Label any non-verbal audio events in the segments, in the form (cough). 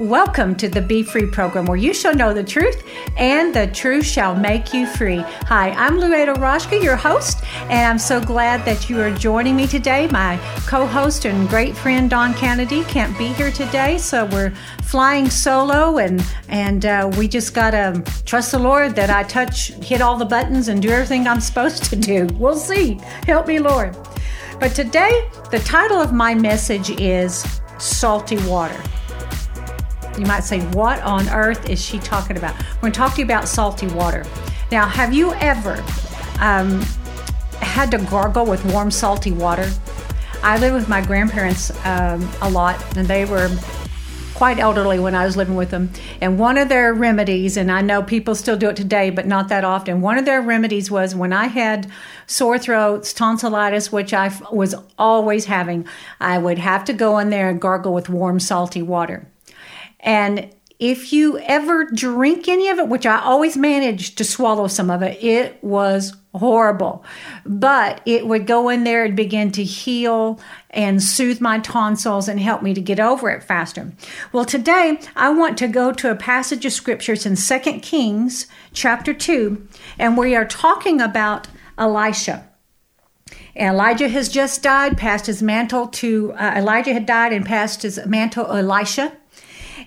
Welcome to the Be Free program where you shall know the truth and the truth shall make you free. Hi, I'm Louada Raschke, your host, and I'm so glad that you are joining me today. My co host and great friend Don Kennedy can't be here today, so we're flying solo and, and uh, we just got to trust the Lord that I touch, hit all the buttons, and do everything I'm supposed to do. We'll see. Help me, Lord. But today, the title of my message is Salty Water. You might say, What on earth is she talking about? We're going to talk to you about salty water. Now, have you ever um, had to gargle with warm, salty water? I lived with my grandparents um, a lot, and they were quite elderly when I was living with them. And one of their remedies, and I know people still do it today, but not that often, one of their remedies was when I had sore throats, tonsillitis, which I was always having, I would have to go in there and gargle with warm, salty water. And if you ever drink any of it, which I always managed to swallow some of it, it was horrible. But it would go in there and begin to heal and soothe my tonsils and help me to get over it faster. Well, today I want to go to a passage of scriptures in 2 Kings chapter 2, and we are talking about Elisha. Elijah has just died, passed his mantle to uh, Elijah had died and passed his mantle Elisha.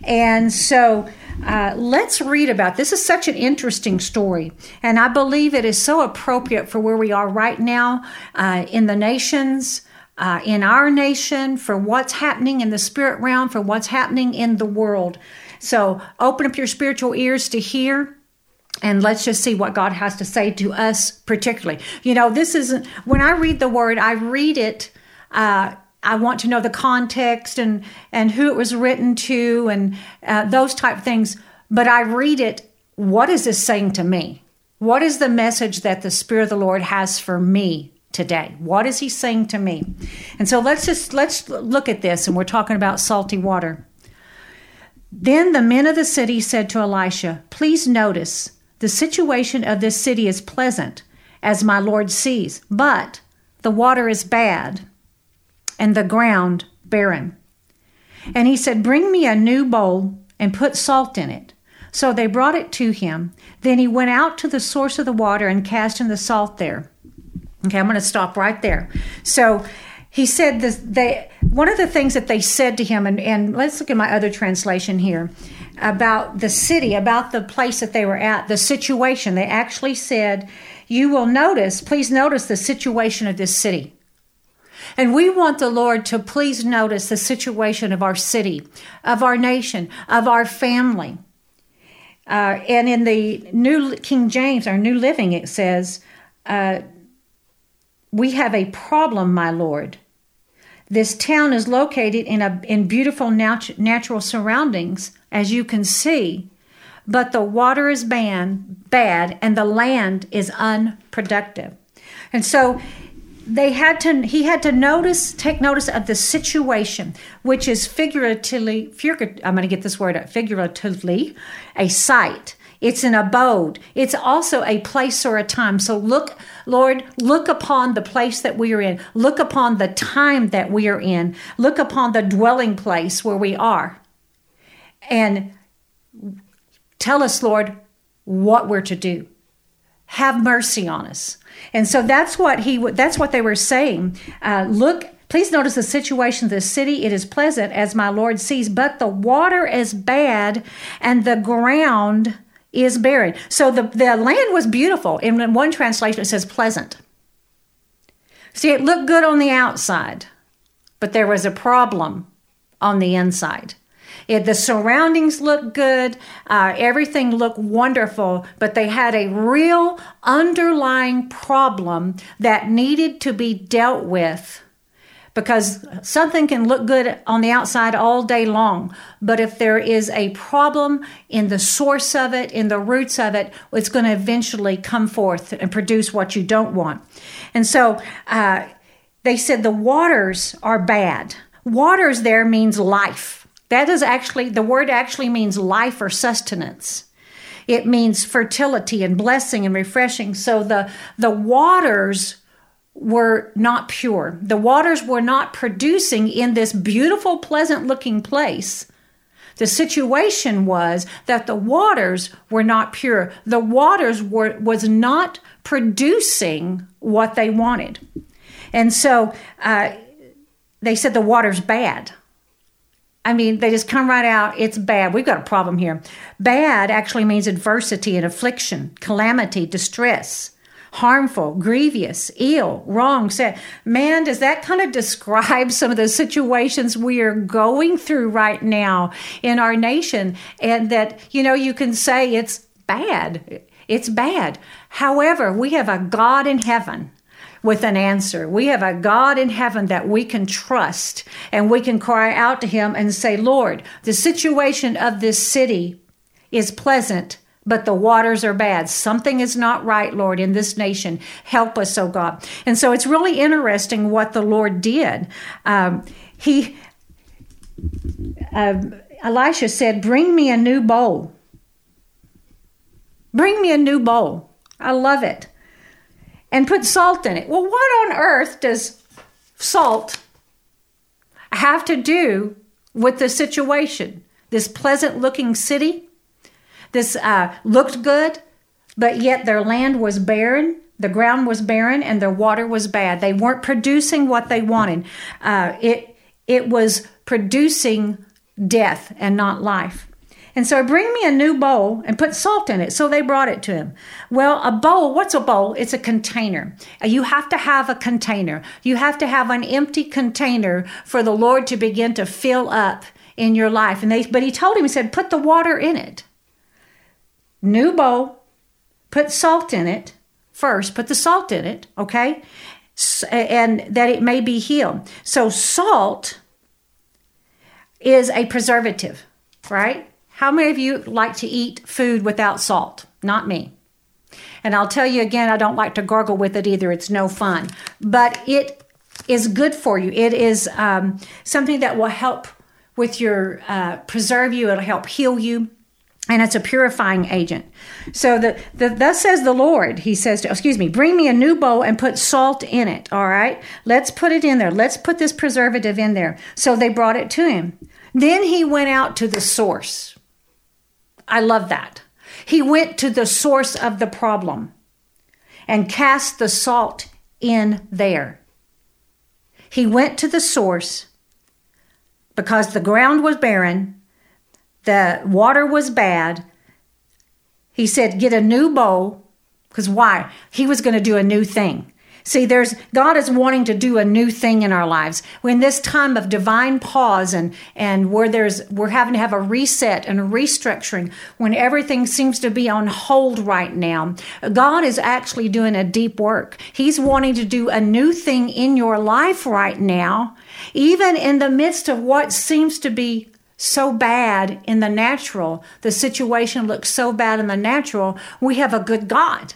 And so uh, let's read about this is such an interesting story. And i believe it is so appropriate for where we are right now uh, in the nations uh, in our nation for what's happening in the spirit realm for what's happening in the world. So open up your spiritual ears to hear and let's just see what god has to say to us particularly. You know this isn't when i read the word i read it uh, I want to know the context and and who it was written to and uh, those type of things. But I read it. What is this saying to me? What is the message that the Spirit of the Lord has for me today? What is He saying to me? And so let's just let's look at this. And we're talking about salty water. Then the men of the city said to Elisha, "Please notice the situation of this city is pleasant, as my Lord sees, but the water is bad." And the ground barren. And he said, Bring me a new bowl and put salt in it. So they brought it to him. Then he went out to the source of the water and cast in the salt there. Okay, I'm going to stop right there. So he said this, they, one of the things that they said to him, and, and let's look at my other translation here about the city, about the place that they were at, the situation. They actually said, You will notice, please notice the situation of this city. And we want the Lord to please notice the situation of our city, of our nation, of our family. Uh, and in the New King James, our New Living, it says, uh, We have a problem, my Lord. This town is located in, a, in beautiful nat- natural surroundings, as you can see, but the water is ban- bad and the land is unproductive. And so they had to he had to notice take notice of the situation which is figuratively i'm going to get this word figuratively a site. It's an abode. It's also a place or a time. So look lord look upon the place that we are in. Look upon the time that we are in. Look upon the dwelling place where we are. And tell us lord what we're to do have mercy on us and so that's what he that's what they were saying. Uh, look, please notice the situation of the city. It is pleasant as my Lord sees, but the water is bad and the ground is barren. So the, the land was beautiful. In one translation, it says pleasant. See, it looked good on the outside, but there was a problem on the inside. It, the surroundings looked good, uh, everything looked wonderful, but they had a real underlying problem that needed to be dealt with because something can look good on the outside all day long, but if there is a problem in the source of it, in the roots of it, it's going to eventually come forth and produce what you don't want. And so uh, they said the waters are bad. Waters there means life. That is actually, the word actually means life or sustenance. It means fertility and blessing and refreshing. So the, the waters were not pure. The waters were not producing in this beautiful, pleasant looking place The situation was that the waters were not pure. The waters were was not producing what they wanted, and so uh, they said the water's bad. I mean, they just come right out. It's bad. We've got a problem here. Bad actually means adversity and affliction, calamity, distress, harmful, grievous, ill, wrong, sad. Man, does that kind of describe (laughs) some of the situations we are going through right now in our nation? And that, you know, you can say it's bad. It's bad. However, we have a God in heaven with an answer. We have a God in heaven that we can trust and we can cry out to him and say, Lord, the situation of this city is pleasant, but the waters are bad. Something is not right, Lord, in this nation. Help us, oh God. And so it's really interesting what the Lord did. Um, he, uh, Elisha said, Bring me a new bowl. Bring me a new bowl. I love it and put salt in it. Well, what on earth does salt have to do with the situation? This pleasant looking city, this uh, looked good, but yet their land was barren. The ground was barren and their water was bad. They weren't producing what they wanted. Uh, it it was producing death and not life. And so bring me a new bowl and put salt in it. So they brought it to him. Well, a bowl, what's a bowl? It's a container. You have to have a container. You have to have an empty container for the Lord to begin to fill up in your life. And they but he told him, he said, put the water in it. New bowl, put salt in it first, put the salt in it, okay? And that it may be healed. So salt is a preservative, right? How many of you like to eat food without salt? Not me. And I'll tell you again, I don't like to gargle with it either. It's no fun. But it is good for you. It is um, something that will help with your, uh, preserve you, it'll help heal you. And it's a purifying agent. So the, the thus says the Lord, he says, to, excuse me, bring me a new bowl and put salt in it. All right. Let's put it in there. Let's put this preservative in there. So they brought it to him. Then he went out to the source. I love that. He went to the source of the problem and cast the salt in there. He went to the source because the ground was barren, the water was bad. He said, Get a new bowl. Because why? He was going to do a new thing. See, there's God is wanting to do a new thing in our lives. When this time of divine pause and and where there's we're having to have a reset and a restructuring, when everything seems to be on hold right now, God is actually doing a deep work. He's wanting to do a new thing in your life right now, even in the midst of what seems to be so bad in the natural. The situation looks so bad in the natural. We have a good God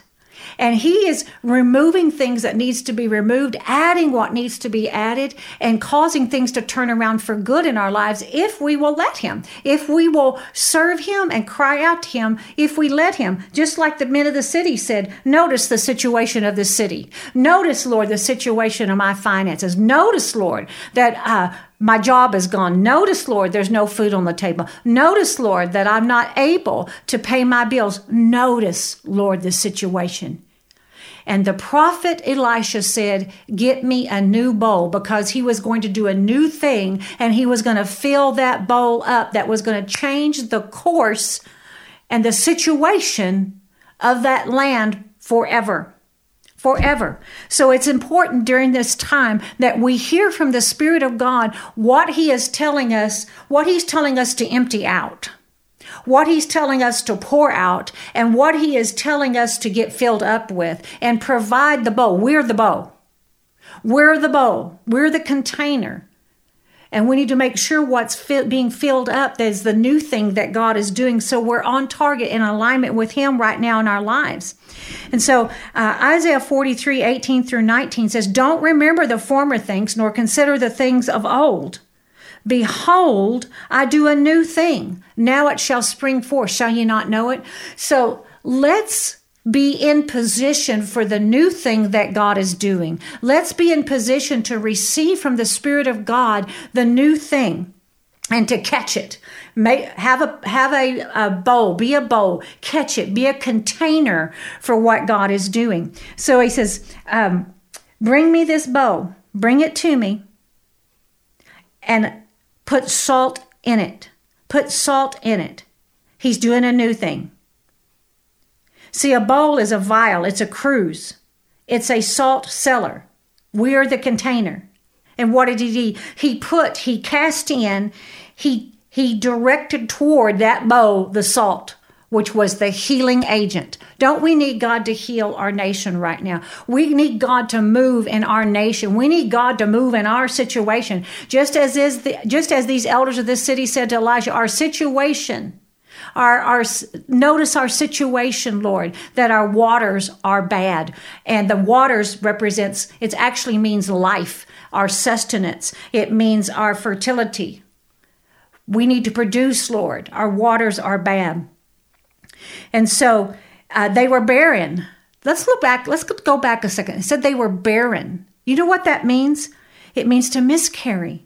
and he is removing things that needs to be removed, adding what needs to be added, and causing things to turn around for good in our lives if we will let him, if we will serve him and cry out to him, if we let him. Just like the men of the city said, notice the situation of the city. Notice, Lord, the situation of my finances. Notice, Lord, that uh, my job is gone. Notice, Lord, there's no food on the table. Notice, Lord, that I'm not able to pay my bills. Notice, Lord, the situation. And the prophet Elisha said, Get me a new bowl because he was going to do a new thing and he was going to fill that bowl up that was going to change the course and the situation of that land forever forever. So it's important during this time that we hear from the Spirit of God what He is telling us, what He's telling us to empty out, what He's telling us to pour out, and what He is telling us to get filled up with and provide the bowl. We're the bowl. We're the bowl. We're the container. And we need to make sure what's being filled up is the new thing that God is doing. So we're on target in alignment with Him right now in our lives. And so uh, Isaiah 43, 18 through 19 says, Don't remember the former things, nor consider the things of old. Behold, I do a new thing. Now it shall spring forth. Shall ye not know it? So let's be in position for the new thing that God is doing. Let's be in position to receive from the Spirit of God the new thing. and to catch it. May, have a have a, a bowl, be a bowl, catch it, be a container for what God is doing. So he says, um, "Bring me this bowl, bring it to me, and put salt in it. Put salt in it." He's doing a new thing. See, a bowl is a vial, it's a cruse, it's a salt cellar. We are the container. And what did he do? He put, he cast in, he he directed toward that bowl the salt, which was the healing agent. Don't we need God to heal our nation right now? We need God to move in our nation. We need God to move in our situation. Just as is the, just as these elders of this city said to Elijah, our situation our, our notice our situation lord that our waters are bad and the waters represents it actually means life our sustenance it means our fertility we need to produce, Lord. Our waters are bad. And so uh, they were barren. Let's look back. Let's go back a second. It said they were barren. You know what that means? It means to miscarry.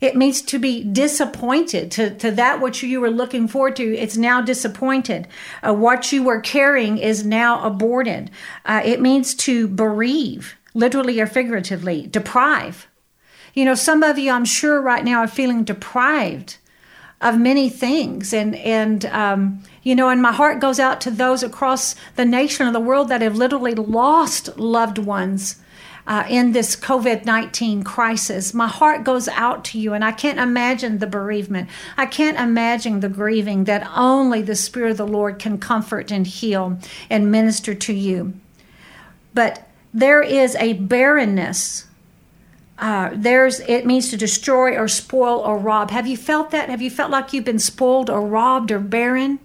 It means to be disappointed, to, to that which you were looking forward to, it's now disappointed. Uh, what you were carrying is now aborted. Uh, it means to bereave, literally or figuratively, deprive. You know, some of you, I'm sure, right now are feeling deprived of many things and and um, you know and my heart goes out to those across the nation and the world that have literally lost loved ones uh, in this COVID 19 crisis. My heart goes out to you, and I can't imagine the bereavement. I can't imagine the grieving that only the Spirit of the Lord can comfort and heal and minister to you. But there is a barrenness uh, there's it means to destroy or spoil or rob. Have you felt that? Have you felt like you've been spoiled or robbed or barren?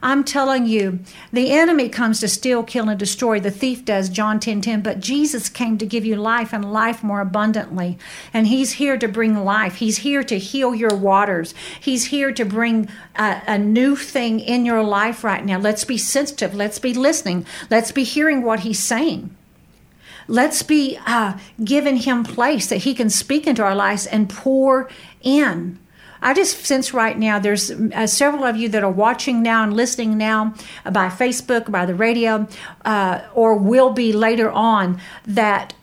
I'm telling you, the enemy comes to steal, kill, and destroy. The thief does, John 10 10. But Jesus came to give you life and life more abundantly. And He's here to bring life. He's here to heal your waters. He's here to bring a, a new thing in your life right now. Let's be sensitive. Let's be listening. Let's be hearing what He's saying. Let's be uh, giving him place that he can speak into our lives and pour in. I just sense right now there's uh, several of you that are watching now and listening now by Facebook, by the radio, uh, or will be later on that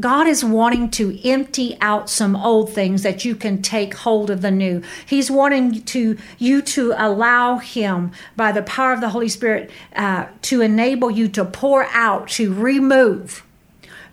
God is wanting to empty out some old things that you can take hold of the new. He's wanting to you to allow Him by the power of the Holy Spirit uh, to enable you to pour out, to remove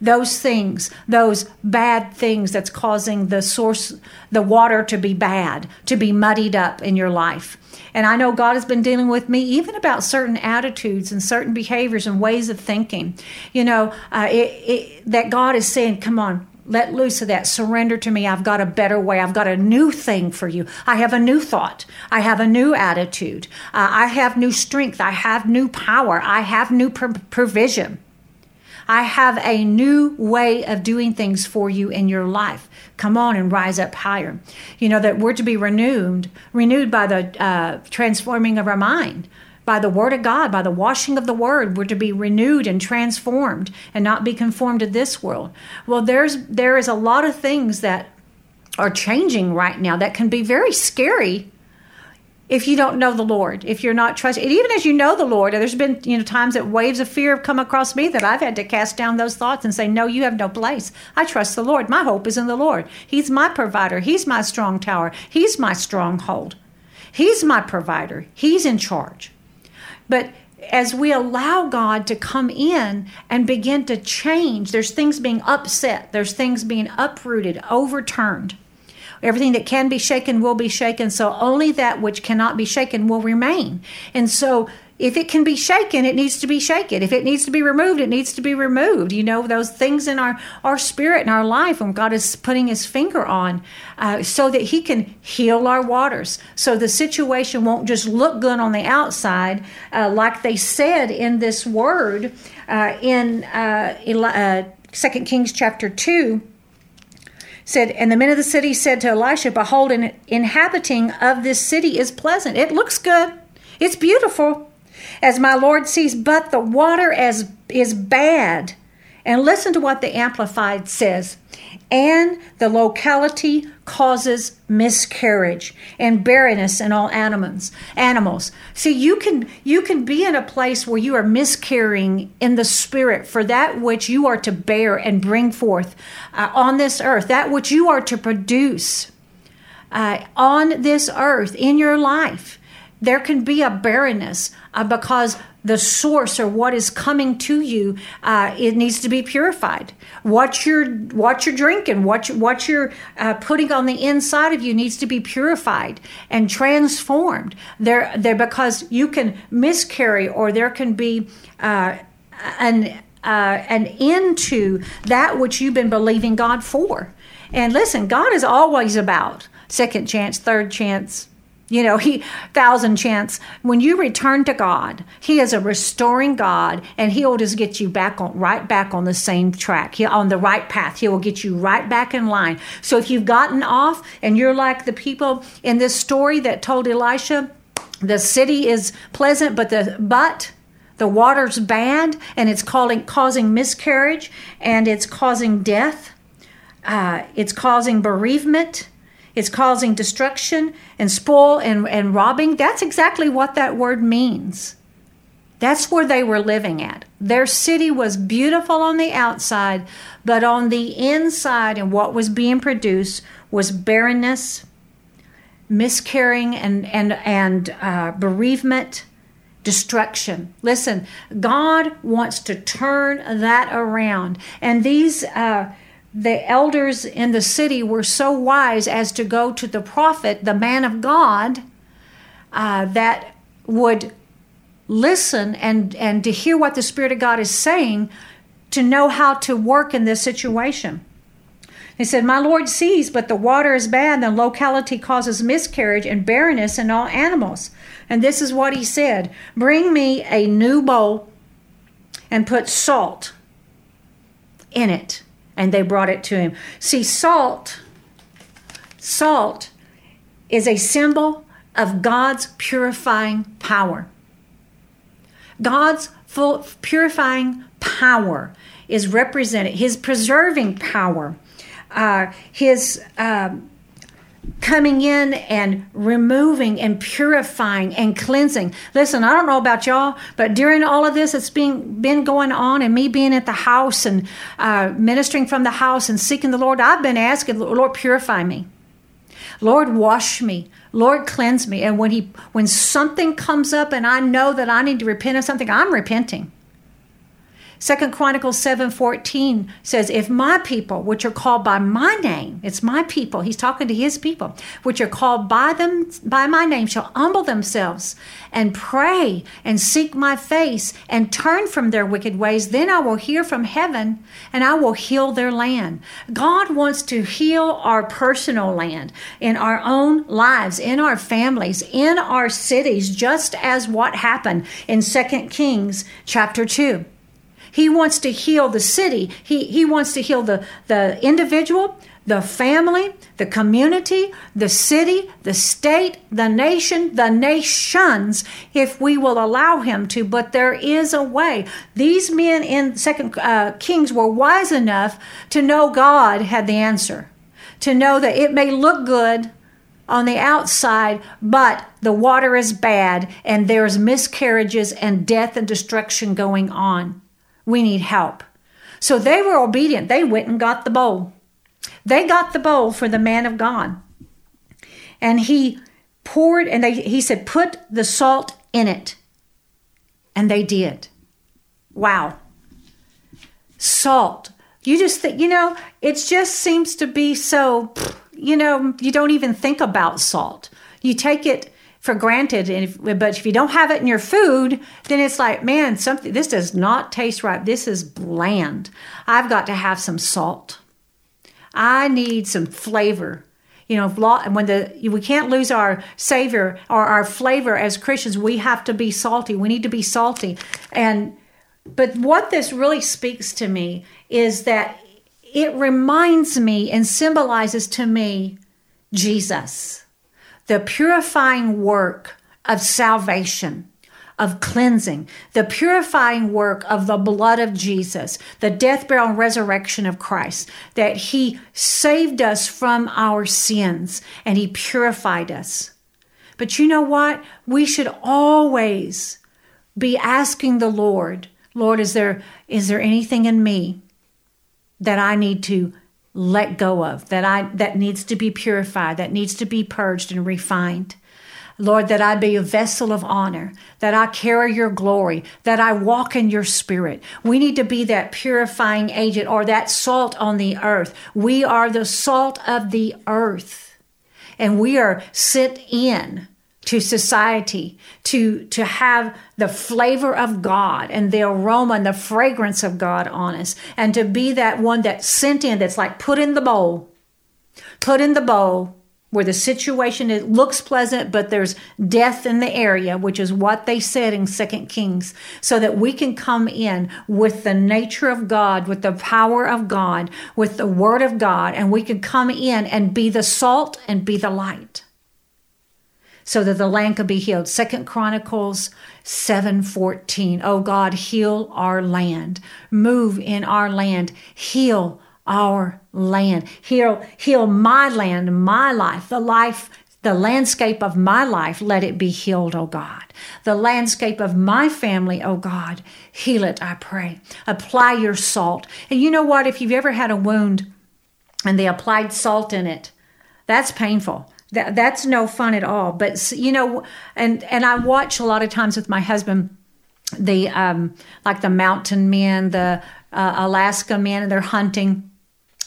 those things, those bad things that's causing the source, the water to be bad, to be muddied up in your life. And I know God has been dealing with me even about certain attitudes and certain behaviors and ways of thinking. You know, uh, it, it, that God is saying, come on, let loose of that. Surrender to me. I've got a better way. I've got a new thing for you. I have a new thought. I have a new attitude. Uh, I have new strength. I have new power. I have new provision. I have a new way of doing things for you in your life. Come on and rise up higher. You know that we're to be renewed, renewed by the uh, transforming of our mind by the word of God, by the washing of the word, we're to be renewed and transformed and not be conformed to this world. Well, there's there is a lot of things that are changing right now that can be very scary if you don't know the Lord, if you're not trusting, even as you know the Lord, there's been you know times that waves of fear have come across me that I've had to cast down those thoughts and say, "No, you have no place. I trust the Lord. My hope is in the Lord. He's my provider. He's my strong tower. He's my stronghold. He's my provider. He's in charge." But as we allow God to come in and begin to change, there's things being upset, there's things being uprooted, overturned. Everything that can be shaken will be shaken. So only that which cannot be shaken will remain. And so if it can be shaken, it needs to be shaken. If it needs to be removed, it needs to be removed. You know, those things in our, our spirit and our life, and God is putting his finger on uh, so that he can heal our waters. So the situation won't just look good on the outside, uh, like they said in this word uh, in uh, 2 uh, Kings chapter 2 said, And the men of the city said to Elisha, Behold, an inhabiting of this city is pleasant. It looks good. It's beautiful. As my Lord sees, but the water as is bad. And listen to what the Amplified says. And the locality causes miscarriage and barrenness in all animals animals. See you can you can be in a place where you are miscarrying in the spirit for that which you are to bear and bring forth uh, on this earth that which you are to produce uh, on this earth in your life there can be a barrenness uh, because the source or what is coming to you uh, it needs to be purified. What you're what you're drinking what you, what you're uh, putting on the inside of you needs to be purified and transformed. There there because you can miscarry or there can be uh, an uh, an end to that which you've been believing God for. And listen God is always about second chance third chance you know, he thousand chance. When you return to God, He is a restoring God, and He'll just get you back on right back on the same track. He on the right path. He will get you right back in line. So if you've gotten off and you're like the people in this story that told Elisha, the city is pleasant, but the but the water's bad, and it's calling causing miscarriage, and it's causing death. Uh, it's causing bereavement it's causing destruction and spoil and, and robbing. That's exactly what that word means. That's where they were living at. Their city was beautiful on the outside, but on the inside, and what was being produced was barrenness, miscarrying, and and and uh, bereavement, destruction. Listen, God wants to turn that around, and these. Uh, the elders in the city were so wise as to go to the prophet, the man of God, uh, that would listen and, and to hear what the Spirit of God is saying to know how to work in this situation. He said, My Lord sees, but the water is bad, the locality causes miscarriage and barrenness in all animals. And this is what he said Bring me a new bowl and put salt in it and they brought it to him. See, salt, salt is a symbol of God's purifying power. God's full purifying power is represented, his preserving power, uh, his um, coming in and removing and purifying and cleansing. Listen, I don't know about y'all, but during all of this that's being been been going on, and me being at the house and uh, ministering from the house and seeking the Lord, I've been asking, Lord, purify me. Lord, wash me. Lord, cleanse me. And when he when something comes up and I know that I need to repent of something, I'm repenting. Second Chronicles 7:14 says, "If my people, which are called by my name, it's my people, he's talking to his people, which are called by them by my name, shall humble themselves and pray and seek my face and turn from their wicked ways, then I will hear from heaven and I will heal their land." God wants to heal our personal land in our own lives, in our families, in our cities, just as what happened in Second Kings chapter 2. He wants to heal the city. He, he wants to heal the, the individual, the family, the community, the city, the state, the nation, the nations, if we will allow him to. But there is a way. These men in Second uh, Kings were wise enough to know God had the answer, to know that it may look good on the outside, but the water is bad and there's miscarriages and death and destruction going on. We need help. So they were obedient. They went and got the bowl. They got the bowl for the man of God. And he poured, and they, he said, Put the salt in it. And they did. Wow. Salt. You just think, you know, it just seems to be so, you know, you don't even think about salt. You take it for granted. And if, but if you don't have it in your food, then it's like, man, something this does not taste right. This is bland. I've got to have some salt. I need some flavor. You know, when the we can't lose our savior or our flavor as Christians, we have to be salty. We need to be salty. And but what this really speaks to me is that it reminds me and symbolizes to me Jesus the purifying work of salvation, of cleansing, the purifying work of the blood of Jesus, the death, burial, and resurrection of Christ, that He saved us from our sins and He purified us. But you know what? We should always be asking the Lord, Lord, is there is there anything in me that I need to let go of, that I that needs to be purified, that needs to be purged and refined? Lord, that I be a vessel of honor, that I carry your glory, that I walk in your spirit. We need to be that purifying agent or that salt on the earth. We are the salt of the earth. And we are sent in to society to, to have the flavor of God and the aroma and the fragrance of God on us. And to be that one that's sent in, that's like put in the bowl, put in the bowl where the situation it looks pleasant but there's death in the area which is what they said in second kings so that we can come in with the nature of god with the power of god with the word of god and we can come in and be the salt and be the light so that the land could be healed second chronicles 7:14 oh god heal our land move in our land heal our land. Heal, heal my land, my life, the life, the landscape of my life. Let it be healed, O God. The landscape of my family, O God, heal it, I pray. Apply your salt. And you know what? If you've ever had a wound and they applied salt in it, that's painful. That, that's no fun at all. But you know, and and I watch a lot of times with my husband the um like the mountain men, the uh, Alaska men, and they're hunting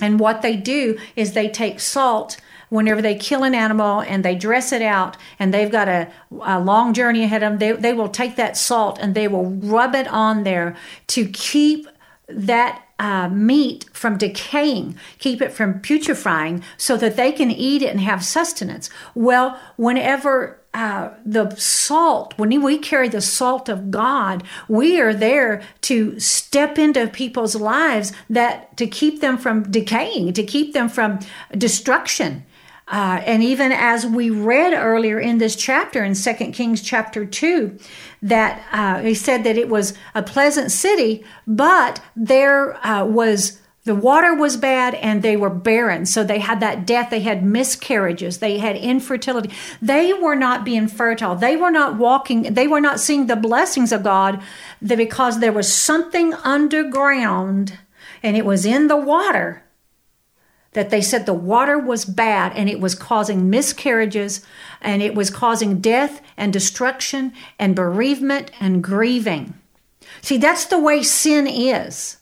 and what they do is they take salt whenever they kill an animal and they dress it out and they've got a, a, long journey ahead of them, they, they will take that salt and they will rub it on there to keep that uh, meat from decaying, keep it from putrefying so that they can eat it and have sustenance. Well, whenever uh, the salt, when we carry the salt of God, we are there to step into people's lives that to keep them from decaying, to keep them from destruction. Uh, and even as we read earlier in this chapter in Second Kings chapter 2, that uh, he said that it was a pleasant city, but there uh, was the water was bad and they were barren. So they had that death. They had miscarriages. They had infertility. They were not being fertile. They were not walking. They were not seeing the blessings of God because there was something underground and it was in the water that they said the water was bad and it was causing miscarriages and it was causing death and destruction and bereavement and grieving. See, that's the way sin is.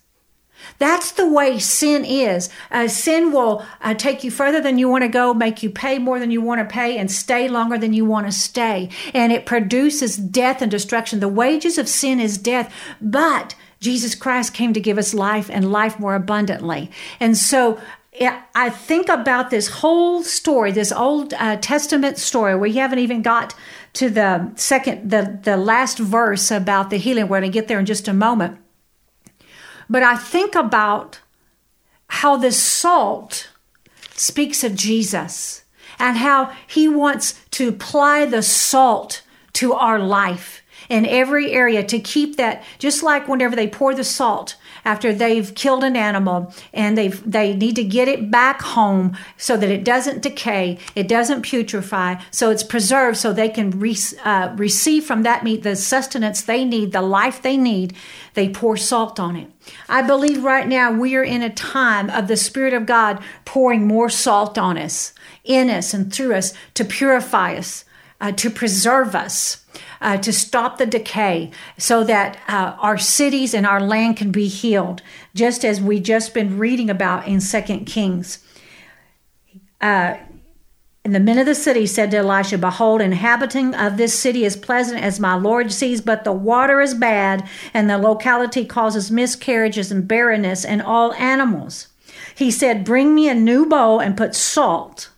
That's the way sin is. Uh, sin will uh, take you further than you want to go, make you pay more than you want to pay, and stay longer than you want to stay. And it produces death and destruction. The wages of sin is death, but Jesus Christ came to give us life and life more abundantly. And so I think about this whole story, this Old uh, Testament story. where you haven't even got to the second, the, the last verse about the healing. We're going to get there in just a moment. But I think about how this salt speaks of Jesus and how he wants to apply the salt to our life in every area to keep that, just like whenever they pour the salt after they've killed an animal and they they need to get it back home so that it doesn't decay, it doesn't putrefy, so it's preserved so they can re, uh, receive from that meat the sustenance they need, the life they need. They pour salt on it. I believe right now we are in a time of the Spirit of God pouring more salt on us, in us, and through us to purify us, uh, to preserve us uh, to stop the decay so that uh, our cities and our land can be healed, just as we just been reading about in Second Kings. Uh, and the men of the city said to Elisha, Behold, inhabiting of this city is pleasant as my Lord sees, but the water is bad, and the locality causes miscarriages and barrenness and all animals. He said, Bring me a new bowl and put salt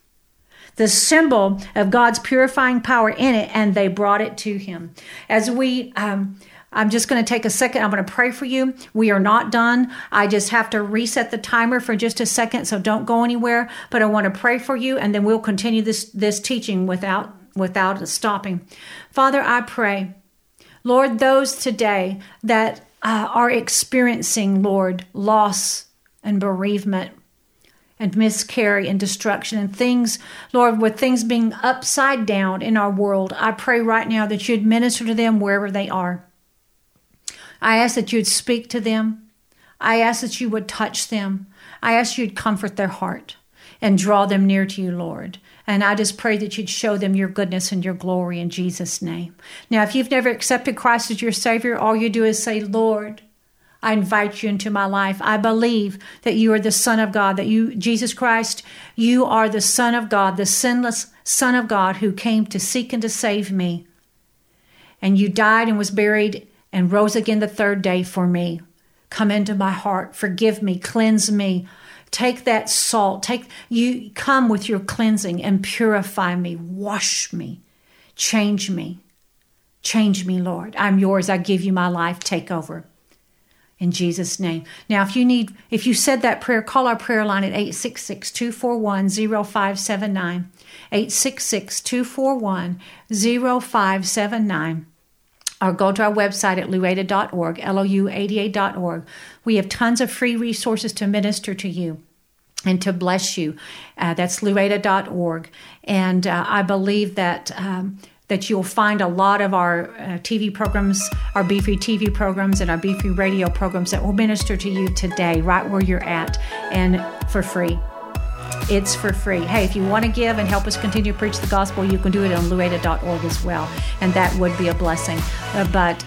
the symbol of God's purifying power in it, and they brought it to him. As we, um, I'm just going to take a second. I'm going to pray for you. We are not done. I just have to reset the timer for just a second, so don't go anywhere. But I want to pray for you, and then we'll continue this this teaching without without stopping. Father, I pray, Lord, those today that uh, are experiencing, Lord, loss and bereavement and miscarry and destruction and things, Lord, with things being upside down in our world, I pray right now that you'd minister to them wherever they are. I ask that you'd speak to them. I ask that you would touch them. I ask you'd comfort their heart and draw them near to you, Lord. And I just pray that you'd show them your goodness and your glory in Jesus' name. Now, if you've never accepted Christ as your Savior, all you do is say, Lord, I invite you into my life. I believe that you are the Son of God, that you, Jesus Christ, you are the Son of God, the sinless Son of God who came to seek and to save me. And you died and was buried and rose again the third day for me. Come into my heart, forgive me, cleanse me. Take that salt, take you come with your cleansing and purify me, wash me, change me. Change me, Lord. I'm yours. I give you my life. Take over in Jesus' name. Now, if you need, if you said that prayer, call our prayer line at 866 241 0579. 866 241 0579 or go to our website at louada.org, L-O-U-A-D-A.org. We have tons of free resources to minister to you and to bless you. Uh, that's louada.org. And uh, I believe that um, that you'll find a lot of our uh, TV programs, our Be Free TV programs, and our Be Free radio programs that will minister to you today, right where you're at, and for free. It's for free. Hey, if you want to give and help us continue to preach the gospel, you can do it on louada.org as well, and that would be a blessing. Uh, but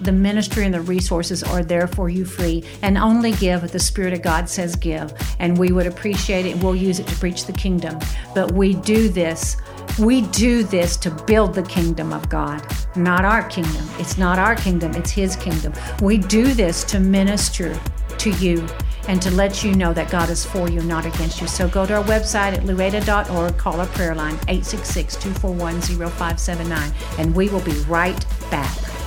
the ministry and the resources are there for you free and only give what the spirit of god says give and we would appreciate it we'll use it to preach the kingdom but we do this we do this to build the kingdom of God, not our kingdom. It's not our kingdom, it's His kingdom. We do this to minister to you and to let you know that God is for you, not against you. So go to our website at louada.org, call our prayer line 866 241 0579, and we will be right back.